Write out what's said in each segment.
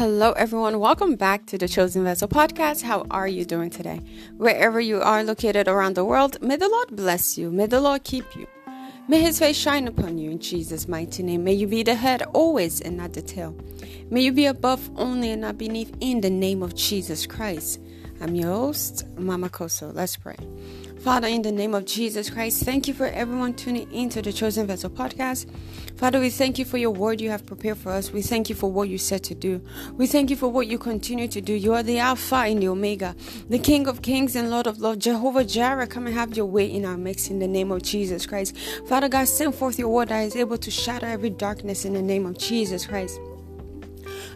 Hello, everyone. Welcome back to the Chosen Vessel podcast. How are you doing today? Wherever you are located around the world, may the Lord bless you. May the Lord keep you. May his face shine upon you in Jesus' mighty name. May you be the head always and not the tail. May you be above only and not beneath in the name of Jesus Christ. I'm your host, Mama Kosso. Let's pray. Father, in the name of Jesus Christ, thank you for everyone tuning into the Chosen Vessel podcast. Father, we thank you for your word you have prepared for us. We thank you for what you said to do. We thank you for what you continue to do. You are the Alpha and the Omega, the King of Kings and Lord of Lords. Jehovah Jireh, come and have your way in our midst in the name of Jesus Christ. Father God, send forth your word that is able to shatter every darkness in the name of Jesus Christ.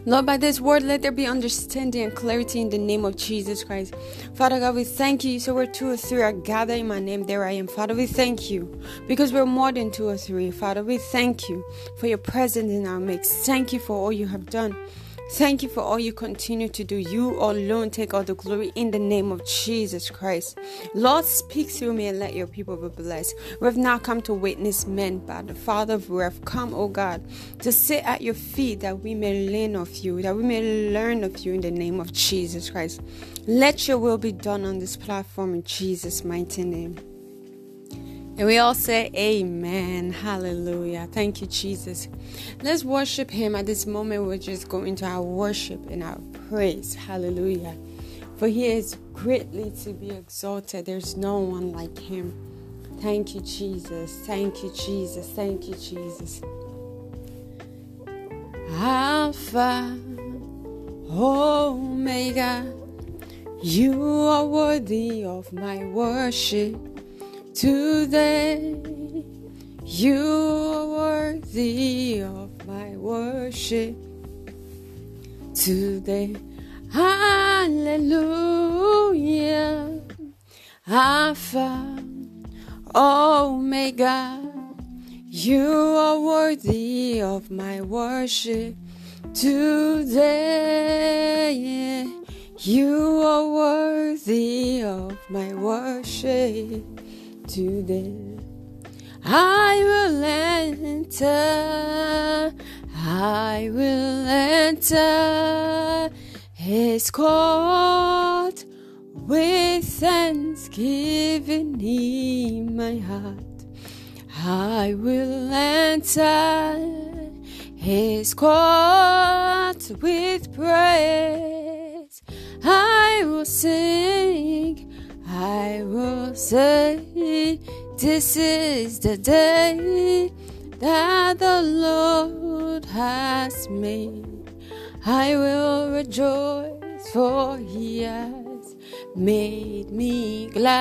Lord, by this word, let there be understanding and clarity in the name of Jesus Christ. Father God, we thank you. So where two or three are gathered in my name, there I am. Father, we thank you because we're more than two or three. Father, we thank you for your presence in our midst. Thank you for all you have done. Thank you for all you continue to do. You alone take all the glory in the name of Jesus Christ. Lord, speak through me and let your people be blessed. We have not come to witness men, but the Father, of we have come, O God, to sit at your feet that we may learn of you, that we may learn of you in the name of Jesus Christ. Let your will be done on this platform in Jesus' mighty name. And we all say, Amen. Hallelujah. Thank you, Jesus. Let's worship Him at this moment. We're just going to our worship and our praise. Hallelujah. For He is greatly to be exalted. There's no one like Him. Thank you, Jesus. Thank you, Jesus. Thank you, Jesus. Alpha, Omega, you are worthy of my worship. Today, you are worthy of my worship. Today, hallelujah. Alpha, Omega, you are worthy of my worship. Today, you are worthy of my worship today. I will enter, I will enter his court with thanksgiving in my heart. I will enter his court with praise. I will sing I will say, This is the day that the Lord has made. I will rejoice, for He has made me glad.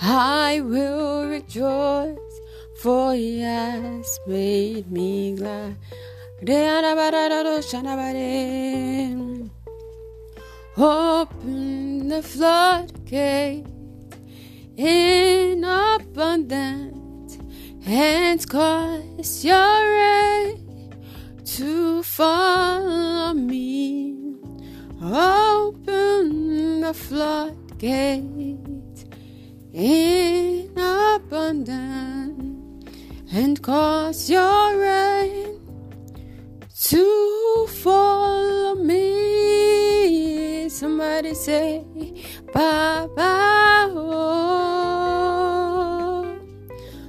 I will rejoice, for He has made me glad. Open the floodgate in abundance and cause your rain to follow me. Open the floodgate in abundance and cause your rain to follow me. Somebody say, Baba. Oh,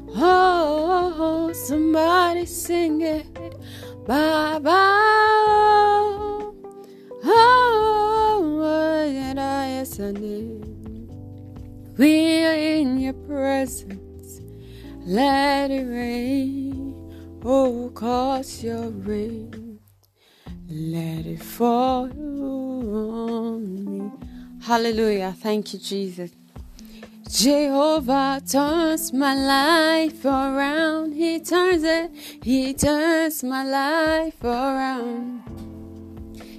oh, oh, somebody sing it, Baba. Oh, oh, and I We are in your presence. Let it rain. Oh, cause your rain. Let it fall Hallelujah. Thank you, Jesus. Jehovah turns my life around. He turns it. He turns my life around.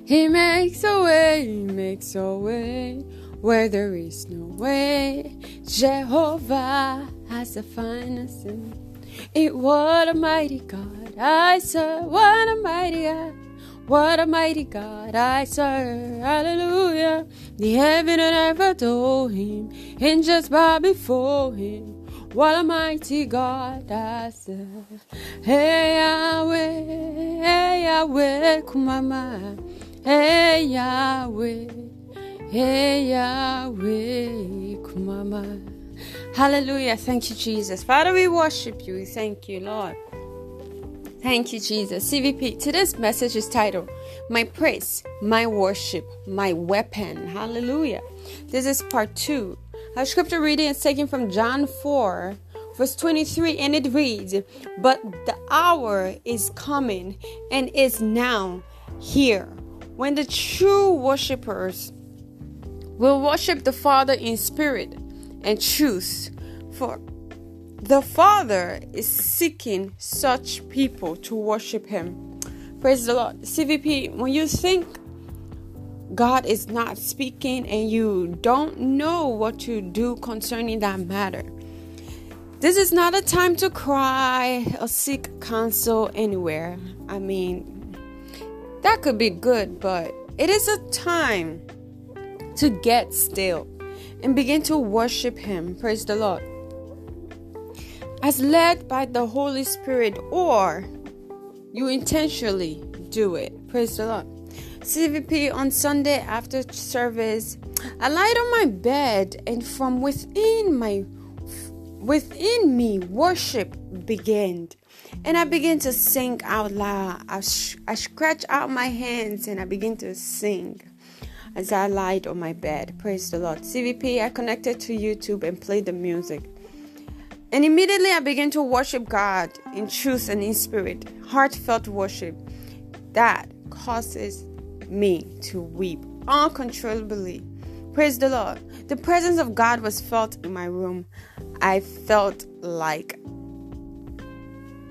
He makes a way. He makes a way where there is no way. Jehovah has the finest in. It what a mighty God I serve. What a mighty God. What a mighty God I serve. Hallelujah. The heaven and earth adore him. And just bow before him. What a mighty God I serve. Hey Yahweh, hey Yahweh, kumama. Hey Yahweh, hey Yahweh, kumama. Hallelujah. Thank you, Jesus. Father, we worship you. We thank you, Lord. Thank you, Jesus. CVP, today's message is titled My Praise, My Worship, My Weapon. Hallelujah. This is part two. Our scripture reading is taken from John 4, verse 23, and it reads, But the hour is coming and is now here when the true worshippers will worship the Father in spirit and truth. For the Father is seeking such people to worship Him. Praise the Lord. CVP, when you think God is not speaking and you don't know what to do concerning that matter, this is not a time to cry or seek counsel anywhere. I mean, that could be good, but it is a time to get still and begin to worship Him. Praise the Lord. As led by the Holy Spirit, or you intentionally do it. Praise the Lord. CVP on Sunday after service, I lied on my bed, and from within my within me, worship began. And I began to sing out loud. I, sh- I scratch out my hands and I begin to sing as I lied on my bed. Praise the Lord. CVP, I connected to YouTube and played the music. And immediately I began to worship God in truth and in spirit. Heartfelt worship that causes me to weep uncontrollably. Praise the Lord. The presence of God was felt in my room. I felt like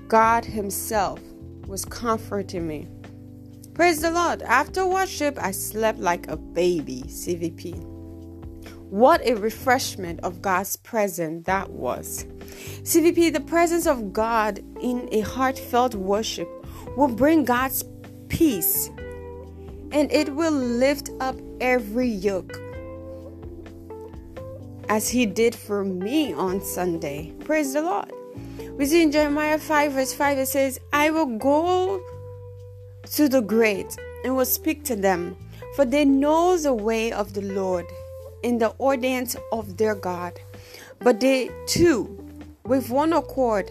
God Himself was comforting me. Praise the Lord. After worship, I slept like a baby. CVP. What a refreshment of God's presence that was. CVP, the presence of God in a heartfelt worship will bring God's peace and it will lift up every yoke as He did for me on Sunday. Praise the Lord. We see in Jeremiah 5, verse 5, it says, I will go to the great and will speak to them, for they know the way of the Lord in the ordinance of their God. But they too, with one accord,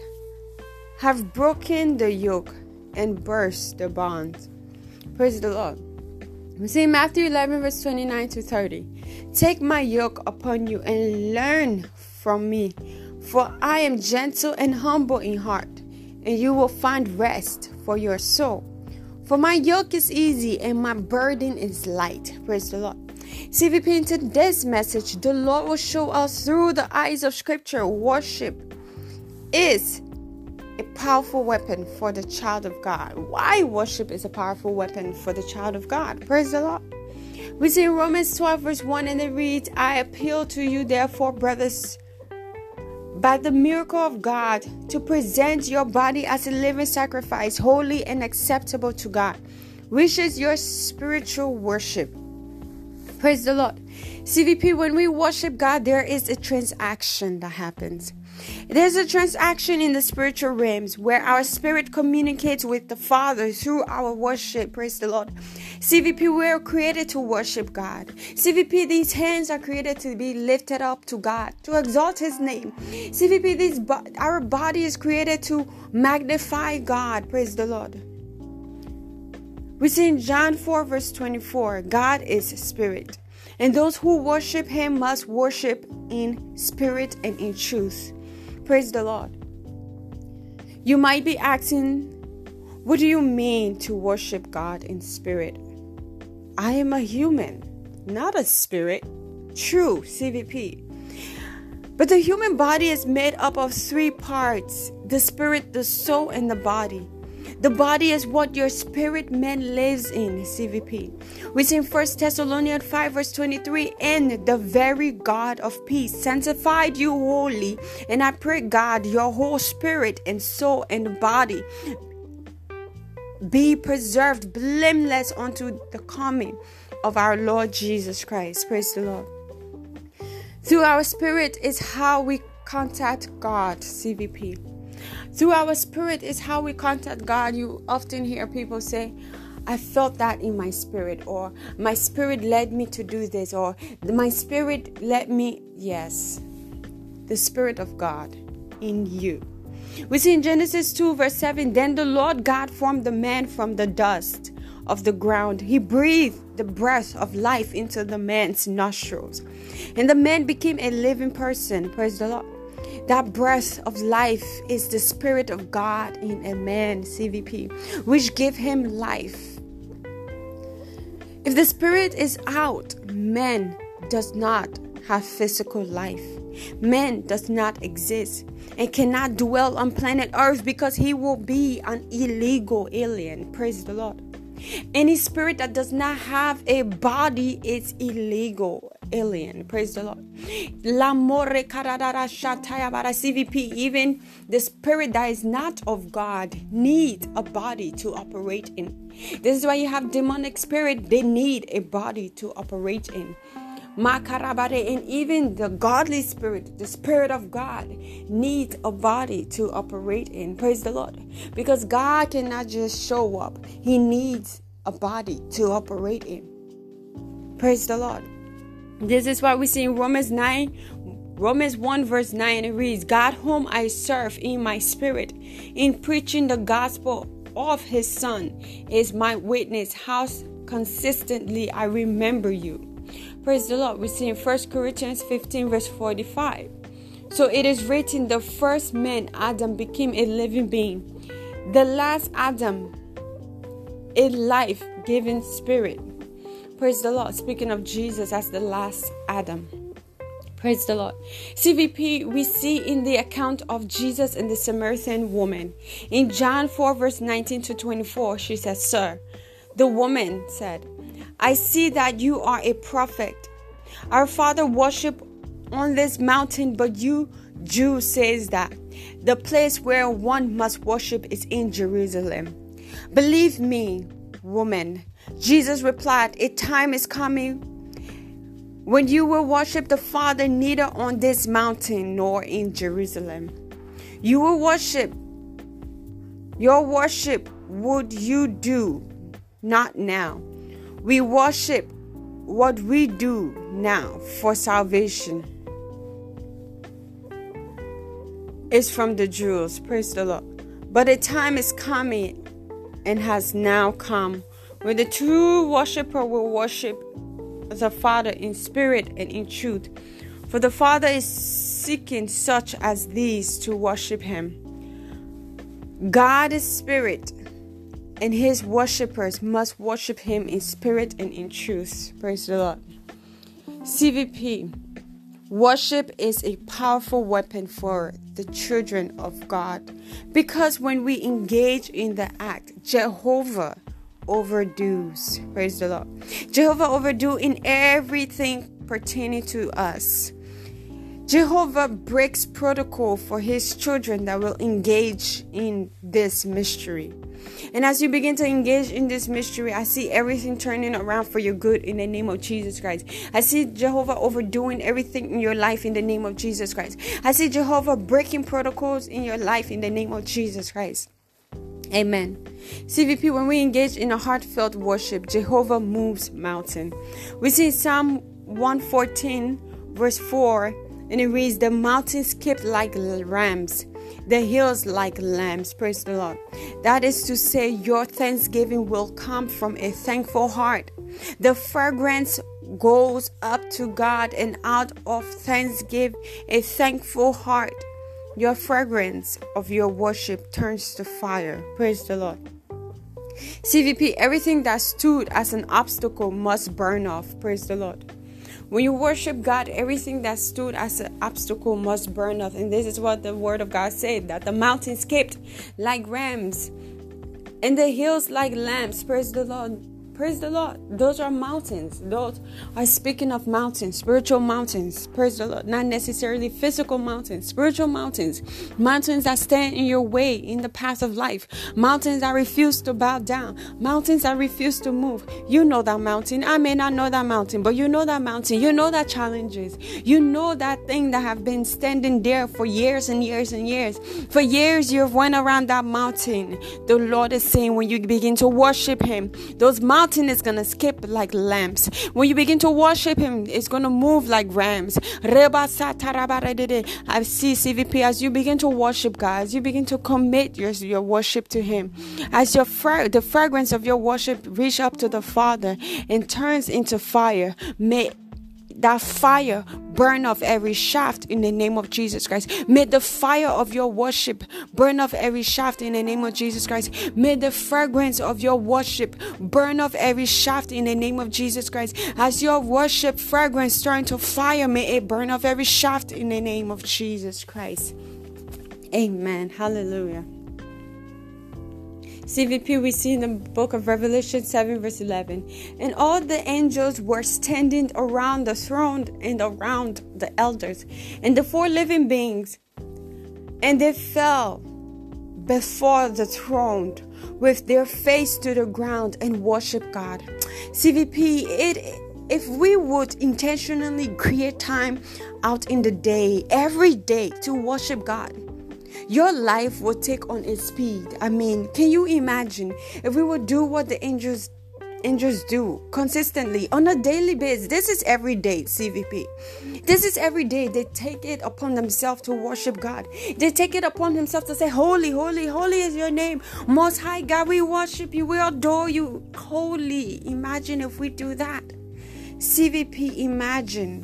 have broken the yoke and burst the bonds. Praise the Lord. We see Matthew 11, verse 29 to 30. Take my yoke upon you and learn from me, for I am gentle and humble in heart, and you will find rest for your soul. For my yoke is easy and my burden is light. Praise the Lord. CVP in today's message, the Lord will show us through the eyes of Scripture worship is a powerful weapon for the child of God. Why worship is a powerful weapon for the child of God? Praise the Lord. We see Romans 12, verse 1, and it reads, I appeal to you, therefore, brothers by the miracle of God to present your body as a living sacrifice, holy and acceptable to God, which is your spiritual worship. Praise the Lord. CVP, when we worship God, there is a transaction that happens. There's a transaction in the spiritual realms where our spirit communicates with the Father through our worship. Praise the Lord. CVP, we are created to worship God. CVP, these hands are created to be lifted up to God, to exalt His name. CVP, these our body is created to magnify God. Praise the Lord. We see in John 4, verse 24, God is spirit, and those who worship Him must worship in spirit and in truth. Praise the Lord. You might be asking, what do you mean to worship God in spirit? I am a human, not a spirit. True, CVP. But the human body is made up of three parts the spirit, the soul, and the body. The body is what your spirit man lives in, CVP. We see in 1 Thessalonians 5, verse 23, and the very God of peace sanctified you wholly. And I pray, God, your whole spirit and soul and body be preserved blameless unto the coming of our Lord Jesus Christ. Praise the Lord. Through our spirit is how we contact God, CVP. Through our spirit is how we contact God. You often hear people say, I felt that in my spirit, or my spirit led me to do this, or my spirit led me. Yes, the Spirit of God in you. We see in Genesis 2, verse 7 Then the Lord God formed the man from the dust of the ground. He breathed the breath of life into the man's nostrils, and the man became a living person. Praise the Lord. That breath of life is the Spirit of God in a man, CVP, which give him life. If the spirit is out, man does not have physical life. Man does not exist and cannot dwell on planet Earth because he will be an illegal alien. Praise the Lord. Any spirit that does not have a body is illegal alien. Praise the Lord. La more dara sha tayabara CVP, even the spirit that is not of God needs a body to operate in. This is why you have demonic spirit, they need a body to operate in. Makarabare, and even the godly spirit, the spirit of God, needs a body to operate in. Praise the Lord. Because God cannot just show up, He needs a body to operate in. Praise the Lord. This is what we see in Romans 9. Romans 1 verse 9 it reads, God whom I serve in my spirit, in preaching the gospel of his son, is my witness, how consistently I remember you. Praise the Lord. We see in 1 Corinthians 15, verse 45. So it is written, the first man, Adam, became a living being. The last Adam, a life giving spirit. Praise the Lord. Speaking of Jesus as the last Adam. Praise the Lord. CVP, we see in the account of Jesus and the Samaritan woman. In John 4, verse 19 to 24, she says, Sir, the woman said, I see that you are a prophet. Our father worship on this mountain, but you Jew says that the place where one must worship is in Jerusalem. Believe me, woman. Jesus replied, A time is coming when you will worship the Father neither on this mountain nor in Jerusalem. You will worship. Your worship would you do not now we worship what we do now for salvation is from the Jews. Praise the Lord. But a time is coming and has now come where the true worshiper will worship the Father in spirit and in truth. For the Father is seeking such as these to worship him. God is spirit and his worshippers must worship him in spirit and in truth. Praise the Lord. CVP Worship is a powerful weapon for the children of God because when we engage in the act, Jehovah overdoes. Praise the Lord. Jehovah overdo in everything pertaining to us. Jehovah breaks protocol for his children that will engage in this mystery. And as you begin to engage in this mystery, I see everything turning around for your good in the name of Jesus Christ. I see Jehovah overdoing everything in your life in the name of Jesus Christ. I see Jehovah breaking protocols in your life in the name of Jesus Christ. Amen. CVP, when we engage in a heartfelt worship, Jehovah moves mountain. We see Psalm 114, verse 4, and it reads, The mountains skip like rams the hills like lambs. Praise the Lord. That is to say, your thanksgiving will come from a thankful heart. The fragrance goes up to God, and out of thanksgiving, a thankful heart, your fragrance of your worship turns to fire. Praise the Lord. CVP, everything that stood as an obstacle must burn off. Praise the Lord. When you worship God, everything that stood as an obstacle must burn off. And this is what the word of God said that the mountains skipped like rams and the hills like lambs. Praise the Lord. Praise the Lord. Those are mountains. Those are speaking of mountains, spiritual mountains. Praise the Lord. Not necessarily physical mountains, spiritual mountains. Mountains that stand in your way in the path of life. Mountains that refuse to bow down. Mountains that refuse to move. You know that mountain. I may not know that mountain, but you know that mountain. You know that challenges. You know that thing that have been standing there for years and years and years. For years you've went around that mountain. The Lord is saying when you begin to worship Him, those mountains mountain is going to skip like lambs. When you begin to worship Him, it's going to move like rams. I see CVP as you begin to worship God, as you begin to commit your, your worship to Him, as your fra- the fragrance of your worship reach up to the Father and turns into fire. May that fire burn off every shaft in the name of Jesus Christ. May the fire of your worship burn off every shaft in the name of Jesus Christ. May the fragrance of your worship burn off every shaft in the name of Jesus Christ. As your worship fragrance turn to fire, may it burn off every shaft in the name of Jesus Christ. Amen. Hallelujah. CVP, we see in the book of Revelation 7, verse 11. And all the angels were standing around the throne and around the elders and the four living beings. And they fell before the throne with their face to the ground and worship God. CVP, it if we would intentionally create time out in the day, every day, to worship God, your life will take on its speed. I mean, can you imagine if we would do what the angels angels do consistently on a daily basis. This is every day, CVP. This is every day. They take it upon themselves to worship God. They take it upon themselves to say, Holy, holy, holy is your name. Most high God, we worship you. We adore you. Holy. Imagine if we do that. CVP, imagine.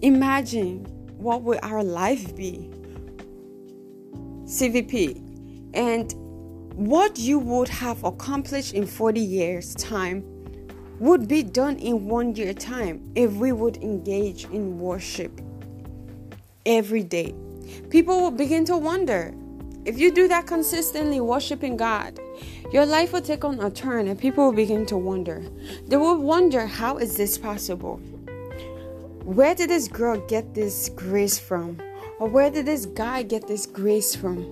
Imagine what would our life be CVP, and what you would have accomplished in 40 years' time would be done in one year time if we would engage in worship every day. People will begin to wonder if you do that consistently, worshiping God, your life will take on a turn and people will begin to wonder. They will wonder, how is this possible? Where did this girl get this grace from? Or where did this guy get this grace from?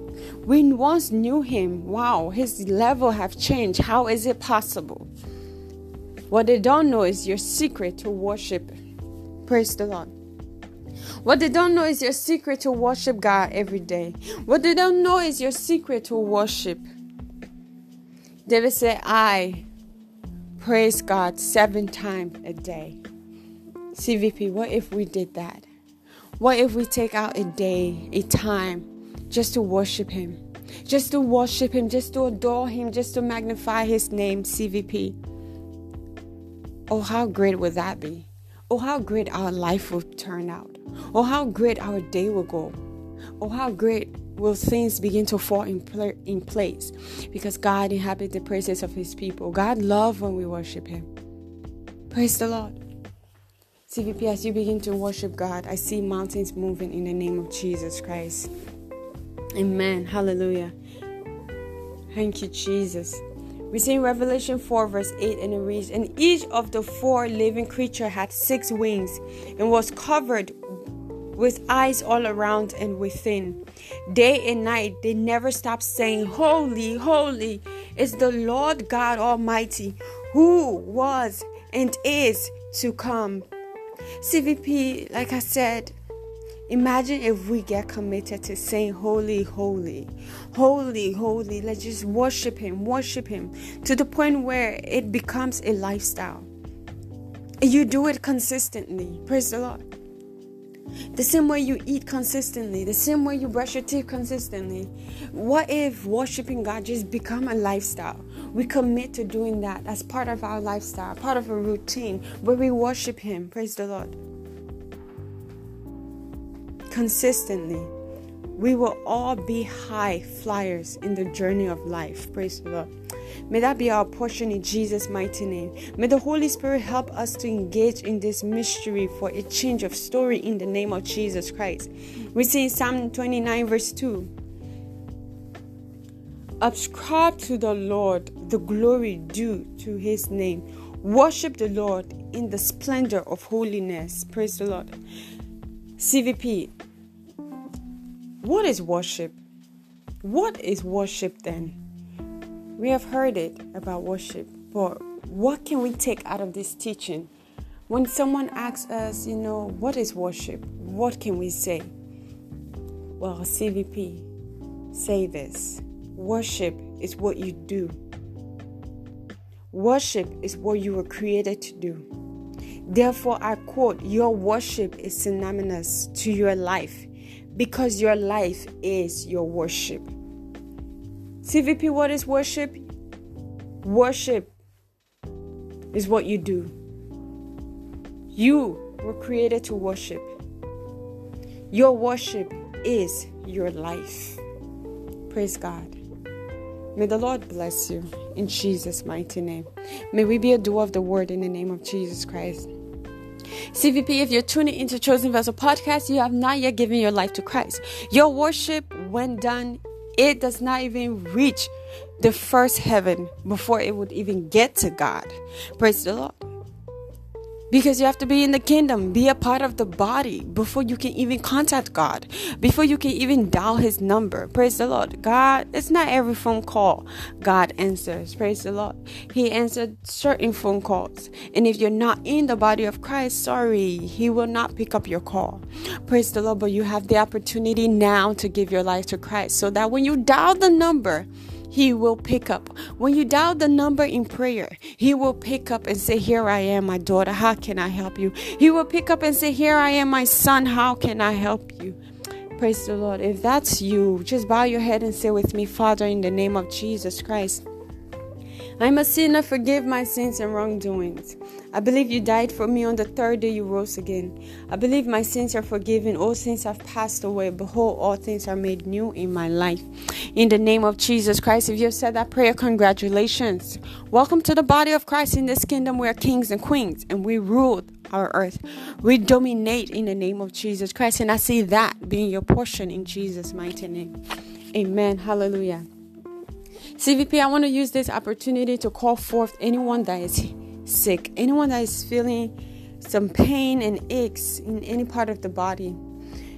We once knew him. Wow, his level have changed. How is it possible? What they don't know is your secret to worship. Praise the Lord. What they don't know is your secret to worship God every day. What they don't know is your secret to worship. David said, I praise God seven times a day. CVP, what if we did that? What if we take out a day, a time, just to worship Him? Just to worship Him, just to adore Him, just to magnify His name, CVP. Oh, how great would that be? Oh, how great our life will turn out. Oh, how great our day will go. Oh, how great will things begin to fall in, pl- in place because God inhabits the praises of His people. God loves when we worship Him. Praise the Lord. CVP, as you begin to worship God, I see mountains moving in the name of Jesus Christ. Amen. Hallelujah. Thank you, Jesus. We see in Revelation 4, verse 8, and it reads, And each of the four living creatures had six wings and was covered with eyes all around and within. Day and night, they never stopped saying, Holy, holy is the Lord God Almighty, who was and is to come. CVP, like I said, imagine if we get committed to saying, Holy, holy, holy, holy. Let's just worship Him, worship Him to the point where it becomes a lifestyle. You do it consistently. Praise the Lord. The same way you eat consistently, the same way you brush your teeth consistently. What if worshiping God just become a lifestyle? We commit to doing that as part of our lifestyle, part of a routine where we worship Him. Praise the Lord. Consistently, we will all be high flyers in the journey of life. Praise the Lord. May that be our portion in Jesus' mighty name. May the Holy Spirit help us to engage in this mystery for a change of story in the name of Jesus Christ. We see in Psalm 29, verse 2 Ascribe to the Lord the glory due to his name. Worship the Lord in the splendor of holiness. Praise the Lord. CVP. What is worship? What is worship then? We have heard it about worship, but what can we take out of this teaching? When someone asks us, you know, what is worship? What can we say? Well, CVP, say this worship is what you do, worship is what you were created to do. Therefore, I quote, Your worship is synonymous to your life because your life is your worship. CVP, what is worship? Worship is what you do. You were created to worship. Your worship is your life. Praise God. May the Lord bless you in Jesus' mighty name. May we be a doer of the word in the name of Jesus Christ. CVP, if you're tuning into Chosen Vessel Podcast, you have not yet given your life to Christ. Your worship, when done, it does not even reach the first heaven before it would even get to God. Praise the Lord. Because you have to be in the kingdom, be a part of the body before you can even contact God, before you can even dial his number. Praise the Lord. God, it's not every phone call God answers. Praise the Lord. He answered certain phone calls. And if you're not in the body of Christ, sorry, he will not pick up your call. Praise the Lord. But you have the opportunity now to give your life to Christ so that when you dial the number, he will pick up. When you dial the number in prayer, He will pick up and say, Here I am, my daughter. How can I help you? He will pick up and say, Here I am, my son. How can I help you? Praise the Lord. If that's you, just bow your head and say with me, Father, in the name of Jesus Christ. I'm a sinner, forgive my sins and wrongdoings. I believe you died for me on the third day you rose again. I believe my sins are forgiven, all sins have passed away. Behold, all things are made new in my life. In the name of Jesus Christ, if you have said that prayer, congratulations. Welcome to the body of Christ. In this kingdom, we are kings and queens, and we rule our earth. We dominate in the name of Jesus Christ, and I see that being your portion in Jesus' mighty name. Amen. Hallelujah. CVP, I want to use this opportunity to call forth anyone that is sick, anyone that is feeling some pain and aches in any part of the body,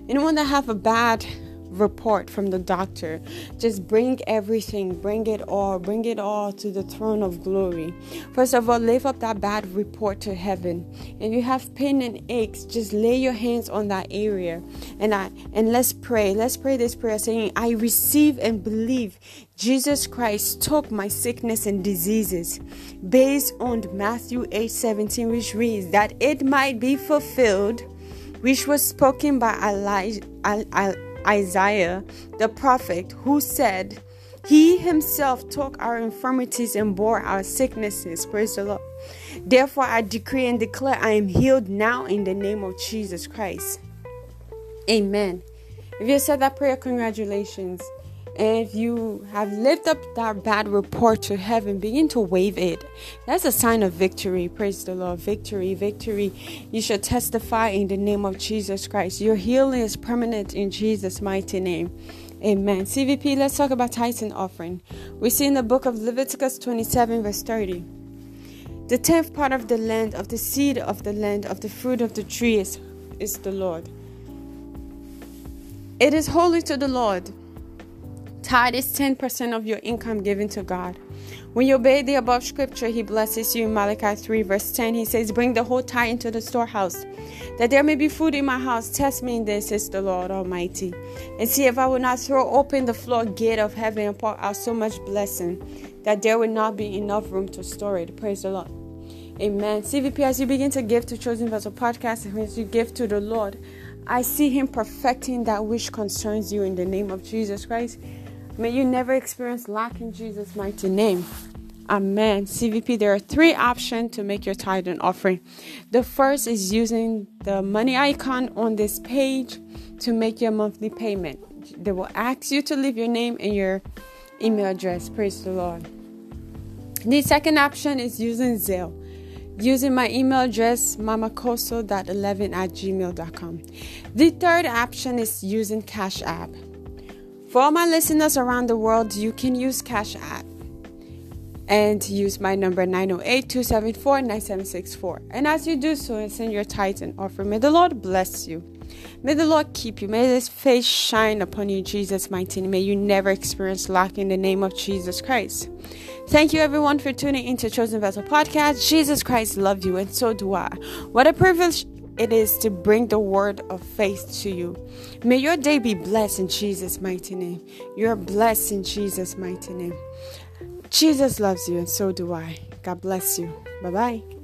anyone that have a bad report from the doctor. Just bring everything, bring it all, bring it all to the throne of glory. First of all, lift up that bad report to heaven. If you have pain and aches, just lay your hands on that area and I and let's pray. Let's pray this prayer saying, I receive and believe Jesus Christ took my sickness and diseases based on Matthew 8 17, which reads that it might be fulfilled, which was spoken by Elijah. Isaiah the prophet, who said, He himself took our infirmities and bore our sicknesses. Praise the Lord. Therefore, I decree and declare I am healed now in the name of Jesus Christ. Amen. If you said that prayer, congratulations. And if you have lived up that bad report to heaven, begin to wave it. That's a sign of victory. Praise the Lord. Victory, victory. You should testify in the name of Jesus Christ. Your healing is permanent in Jesus' mighty name. Amen. CVP, let's talk about tithes and offering. We see in the book of Leviticus 27, verse 30. The tenth part of the land, of the seed of the land, of the fruit of the tree is, is the Lord. It is holy to the Lord. Tithe is 10% of your income given to God. When you obey the above scripture, He blesses you in Malachi 3, verse 10. He says, Bring the whole tithe into the storehouse, that there may be food in my house. Test me in this, says the Lord Almighty, and see if I will not throw open the floodgate of heaven and pour out so much blessing that there will not be enough room to store it. Praise the Lord. Amen. CVP, as you begin to give to Chosen Vessel Podcast, as you give to the Lord, I see Him perfecting that which concerns you in the name of Jesus Christ. May you never experience lack in Jesus' mighty name. Amen. CVP, there are three options to make your tithe and offering. The first is using the money icon on this page to make your monthly payment. They will ask you to leave your name and your email address. Praise the Lord. The second option is using Zelle. Using my email address, mamakosso.11 at gmail.com. The third option is using Cash App. For all my listeners around the world, you can use Cash App and use my number 908-274-9764. And as you do so and send your tithes and offering, may the Lord bless you. May the Lord keep you. May his face shine upon you, Jesus' mighty. May you never experience lack in the name of Jesus Christ. Thank you everyone for tuning into Chosen Vessel Podcast. Jesus Christ loves you, and so do I. What a privilege it is to bring the word of faith to you. May your day be blessed in Jesus' mighty name. You're blessed in Jesus' mighty name. Jesus loves you, and so do I. God bless you. Bye bye.